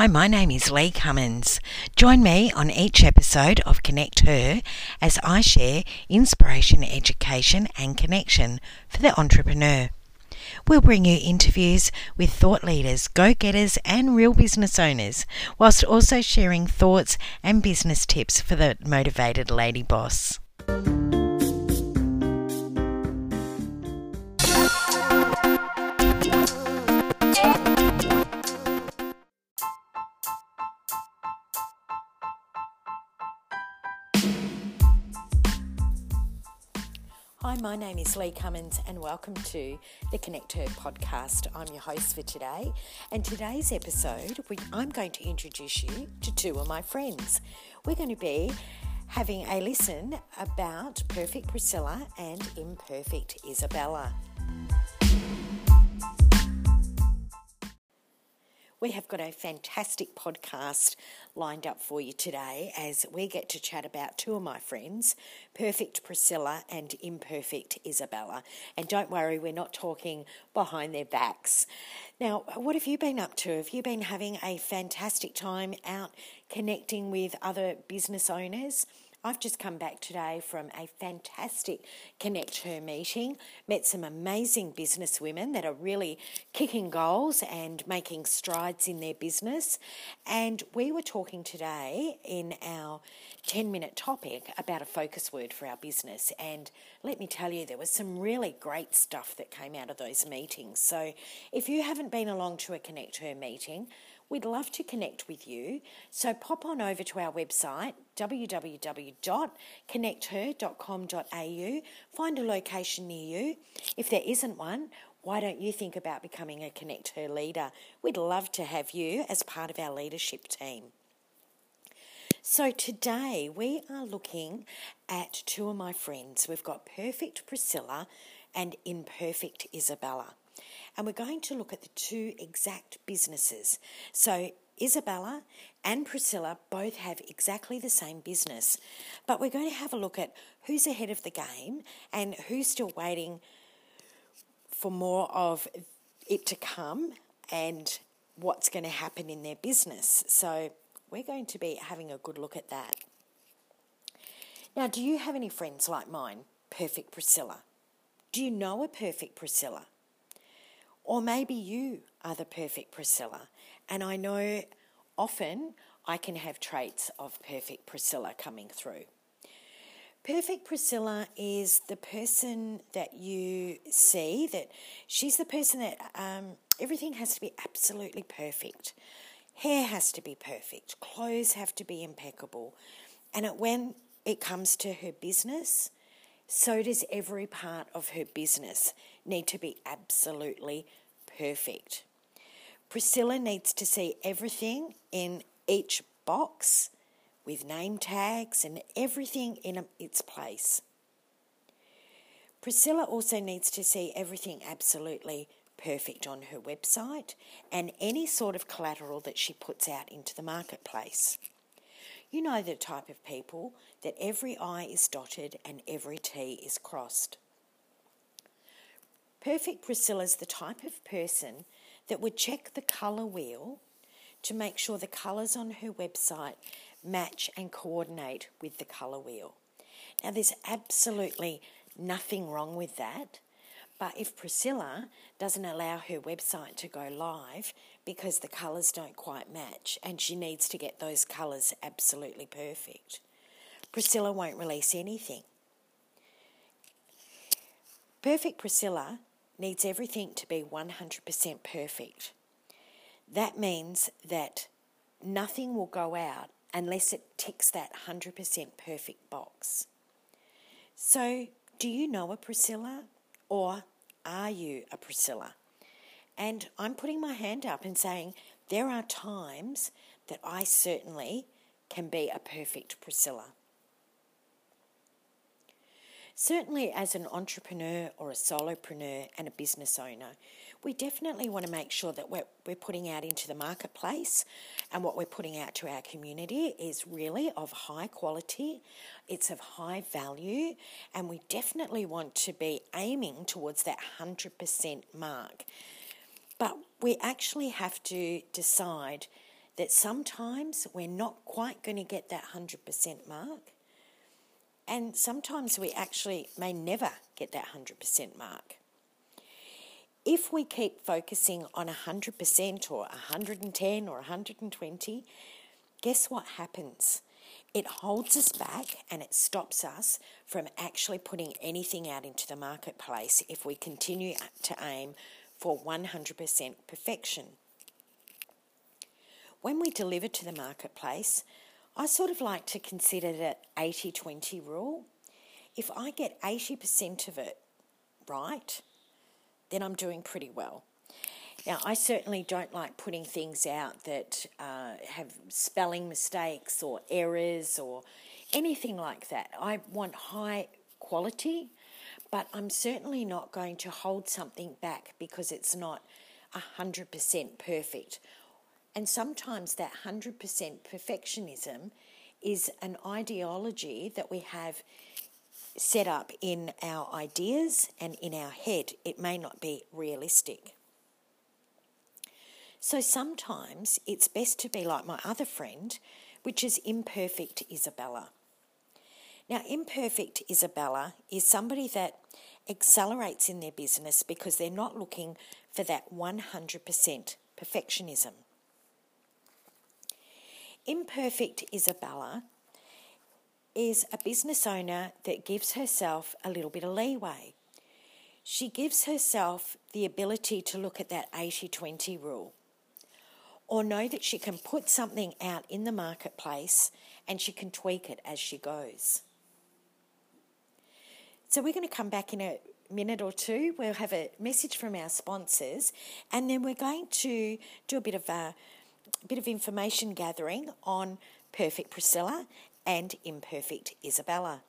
Hi, my name is Lee Cummins. Join me on each episode of Connect Her as I share inspiration, education, and connection for the entrepreneur. We'll bring you interviews with thought leaders, go getters, and real business owners, whilst also sharing thoughts and business tips for the motivated lady boss. My name is Lee Cummins, and welcome to the Connect Her podcast. I'm your host for today, and today's episode, we, I'm going to introduce you to two of my friends. We're going to be having a listen about Perfect Priscilla and Imperfect Isabella. We have got a fantastic podcast lined up for you today as we get to chat about two of my friends, Perfect Priscilla and Imperfect Isabella. And don't worry, we're not talking behind their backs. Now, what have you been up to? Have you been having a fantastic time out connecting with other business owners? I've just come back today from a fantastic Connect Her meeting, met some amazing business women that are really kicking goals and making strides in their business. And we were talking today in our 10 minute topic about a focus word for our business. And let me tell you, there was some really great stuff that came out of those meetings. So if you haven't been along to a Connect Her meeting, We'd love to connect with you. So pop on over to our website, www.connecther.com.au, find a location near you. If there isn't one, why don't you think about becoming a Connect Her leader? We'd love to have you as part of our leadership team. So today we are looking at two of my friends. We've got Perfect Priscilla and Imperfect Isabella and we're going to look at the two exact businesses. So, Isabella and Priscilla both have exactly the same business, but we're going to have a look at who's ahead of the game and who's still waiting for more of it to come and what's going to happen in their business. So, we're going to be having a good look at that. Now, do you have any friends like mine, Perfect Priscilla? Do you know a perfect Priscilla? Or maybe you are the perfect Priscilla. And I know often I can have traits of perfect Priscilla coming through. Perfect Priscilla is the person that you see, that she's the person that um, everything has to be absolutely perfect. Hair has to be perfect, clothes have to be impeccable. And it, when it comes to her business, so does every part of her business need to be absolutely perfect. Priscilla needs to see everything in each box with name tags and everything in its place. Priscilla also needs to see everything absolutely perfect on her website and any sort of collateral that she puts out into the marketplace. You know the type of people that every I is dotted and every T is crossed. Perfect Priscilla is the type of person that would check the colour wheel to make sure the colours on her website match and coordinate with the colour wheel. Now, there's absolutely nothing wrong with that, but if Priscilla doesn't allow her website to go live because the colours don't quite match and she needs to get those colours absolutely perfect, Priscilla won't release anything. Perfect Priscilla needs everything to be 100% perfect. That means that nothing will go out unless it ticks that 100% perfect box. So, do you know a Priscilla or are you a Priscilla? And I'm putting my hand up and saying there are times that I certainly can be a perfect Priscilla. Certainly, as an entrepreneur or a solopreneur and a business owner, we definitely want to make sure that what we're putting out into the marketplace and what we're putting out to our community is really of high quality, it's of high value, and we definitely want to be aiming towards that 100% mark. But we actually have to decide that sometimes we're not quite going to get that 100% mark, and sometimes we actually may never get that 100% mark. If we keep focusing on 100% or 110 or 120, guess what happens? It holds us back and it stops us from actually putting anything out into the marketplace if we continue to aim for 100% perfection. When we deliver to the marketplace, I sort of like to consider the 80 20 rule. If I get 80% of it right, then I'm doing pretty well. Now, I certainly don't like putting things out that uh, have spelling mistakes or errors or anything like that. I want high quality, but I'm certainly not going to hold something back because it's not 100% perfect. And sometimes that 100% perfectionism is an ideology that we have set up in our ideas and in our head. It may not be realistic. So sometimes it's best to be like my other friend, which is imperfect Isabella. Now, imperfect Isabella is somebody that accelerates in their business because they're not looking for that 100% perfectionism. Imperfect Isabella is a business owner that gives herself a little bit of leeway. She gives herself the ability to look at that 80 20 rule or know that she can put something out in the marketplace and she can tweak it as she goes. So, we're going to come back in a minute or two. We'll have a message from our sponsors and then we're going to do a bit of a a bit of information gathering on Perfect Priscilla and Imperfect Isabella.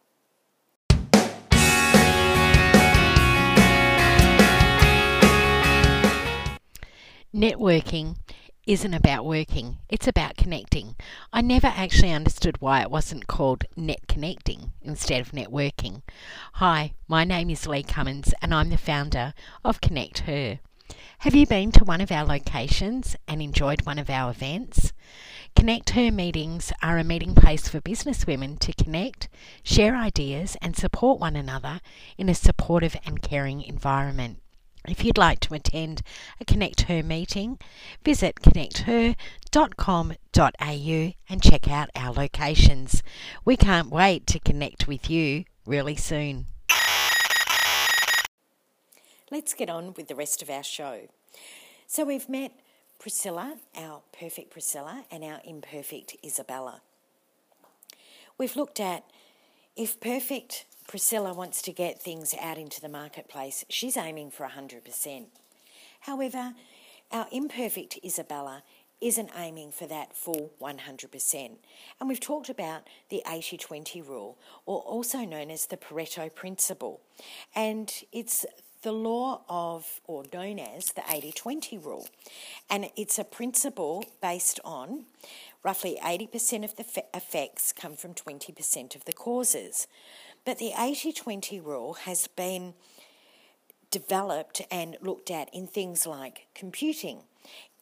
Networking isn't about working, it's about connecting. I never actually understood why it wasn't called net connecting instead of networking. Hi, my name is Lee Cummins and I'm the founder of Connect Her. Have you been to one of our locations and enjoyed one of our events? Connect Her meetings are a meeting place for business women to connect, share ideas, and support one another in a supportive and caring environment. If you'd like to attend a Connect Her meeting, visit connecther.com.au and check out our locations. We can't wait to connect with you really soon. Let's get on with the rest of our show. So we've met Priscilla, our perfect Priscilla, and our imperfect Isabella. We've looked at if perfect Priscilla wants to get things out into the marketplace, she's aiming for 100%. However, our imperfect Isabella isn't aiming for that full 100%. And we've talked about the 80 20 rule, or also known as the Pareto principle. And it's the law of, or known as the 80 20 rule. And it's a principle based on roughly 80% of the effects come from 20% of the causes. But the 80 20 rule has been developed and looked at in things like computing,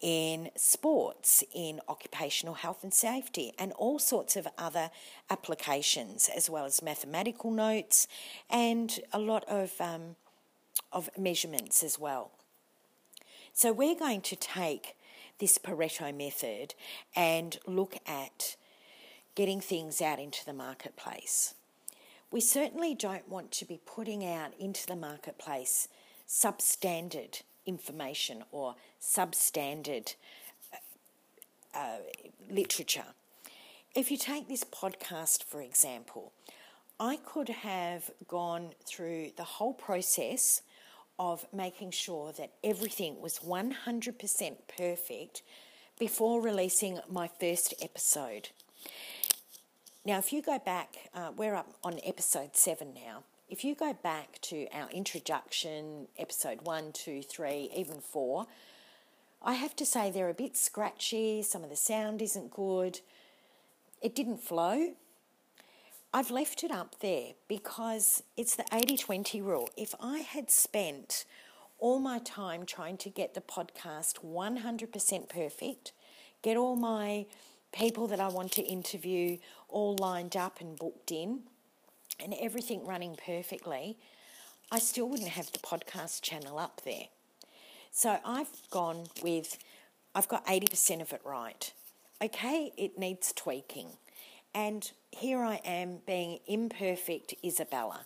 in sports, in occupational health and safety, and all sorts of other applications, as well as mathematical notes and a lot of um, of measurements as well. So we're going to take this Pareto method and look at getting things out into the marketplace. We certainly don't want to be putting out into the marketplace substandard information or substandard uh, literature. If you take this podcast, for example, I could have gone through the whole process of making sure that everything was 100% perfect before releasing my first episode. Now, if you go back, uh, we're up on episode seven now. If you go back to our introduction, episode one, two, three, even four, I have to say they're a bit scratchy. Some of the sound isn't good. It didn't flow. I've left it up there because it's the 80 20 rule. If I had spent all my time trying to get the podcast 100% perfect, get all my people that I want to interview all lined up and booked in, and everything running perfectly, I still wouldn't have the podcast channel up there. So I've gone with, I've got 80% of it right. Okay, it needs tweaking. And here I am being imperfect Isabella.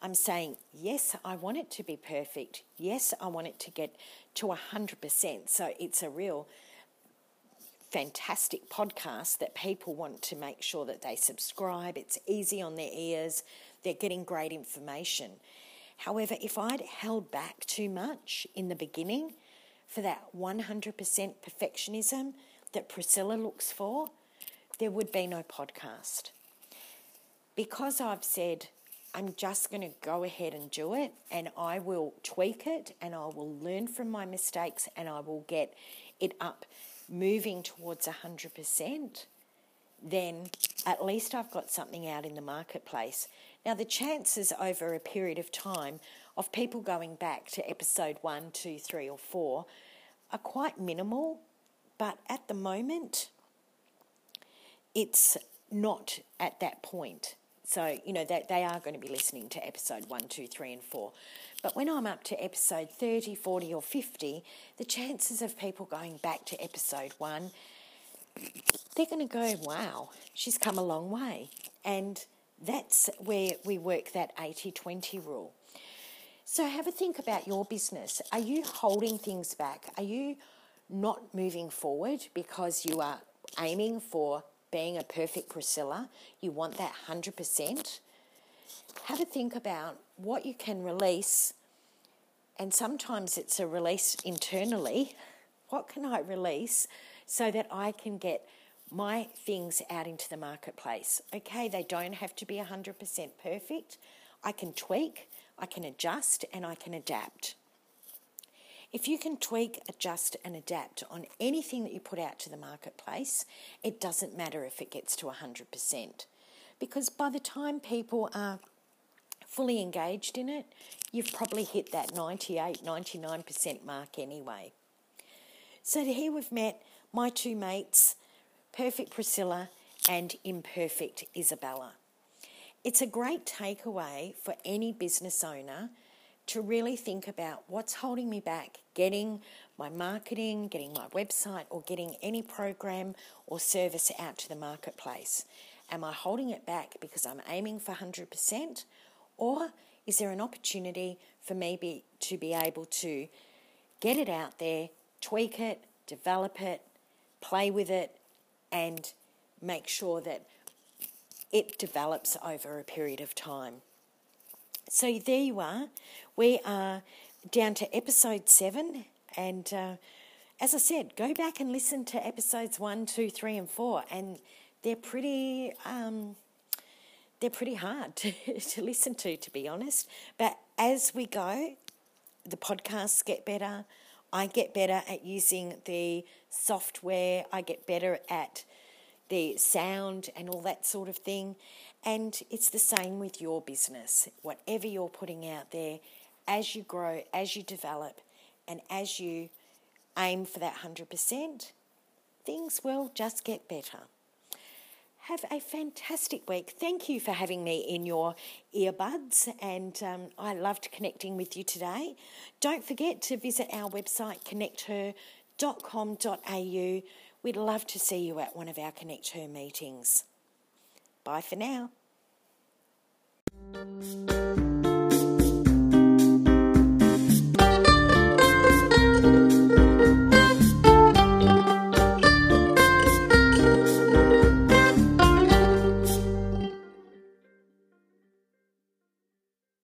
I'm saying, yes, I want it to be perfect. Yes, I want it to get to 100%. So it's a real fantastic podcast that people want to make sure that they subscribe. It's easy on their ears, they're getting great information. However, if I'd held back too much in the beginning for that 100% perfectionism that Priscilla looks for, there would be no podcast. Because I've said, I'm just going to go ahead and do it, and I will tweak it, and I will learn from my mistakes, and I will get it up moving towards 100%, then at least I've got something out in the marketplace. Now, the chances over a period of time of people going back to episode one, two, three, or four are quite minimal, but at the moment, it's not at that point. So, you know, that they are going to be listening to episode one, two, three, and four. But when I'm up to episode 30, 40, or 50, the chances of people going back to episode one, they're going to go, wow, she's come a long way. And that's where we work that 80 20 rule. So have a think about your business. Are you holding things back? Are you not moving forward because you are aiming for being a perfect Priscilla? You want that 100%? Have a think about what you can release. And sometimes it's a release internally. What can I release so that I can get my things out into the marketplace. Okay, they don't have to be 100% perfect. I can tweak, I can adjust, and I can adapt. If you can tweak, adjust, and adapt on anything that you put out to the marketplace, it doesn't matter if it gets to 100%. Because by the time people are fully engaged in it, you've probably hit that 98, 99% mark anyway. So here we've met my two mates Perfect Priscilla and Imperfect Isabella. It's a great takeaway for any business owner to really think about what's holding me back getting my marketing, getting my website, or getting any program or service out to the marketplace. Am I holding it back because I'm aiming for 100%? Or is there an opportunity for me to be able to get it out there, tweak it, develop it, play with it, and make sure that it develops over a period of time. So there you are. We are down to episode seven, and uh, as I said, go back and listen to episodes one, two, three, and four, and they're pretty. Um, they're pretty hard to, to listen to, to be honest. But as we go, the podcasts get better. I get better at using the software, I get better at the sound and all that sort of thing. And it's the same with your business. Whatever you're putting out there, as you grow, as you develop, and as you aim for that 100%, things will just get better. Have a fantastic week. Thank you for having me in your earbuds, and um, I loved connecting with you today. Don't forget to visit our website, connecther.com.au. We'd love to see you at one of our Connect Her meetings. Bye for now.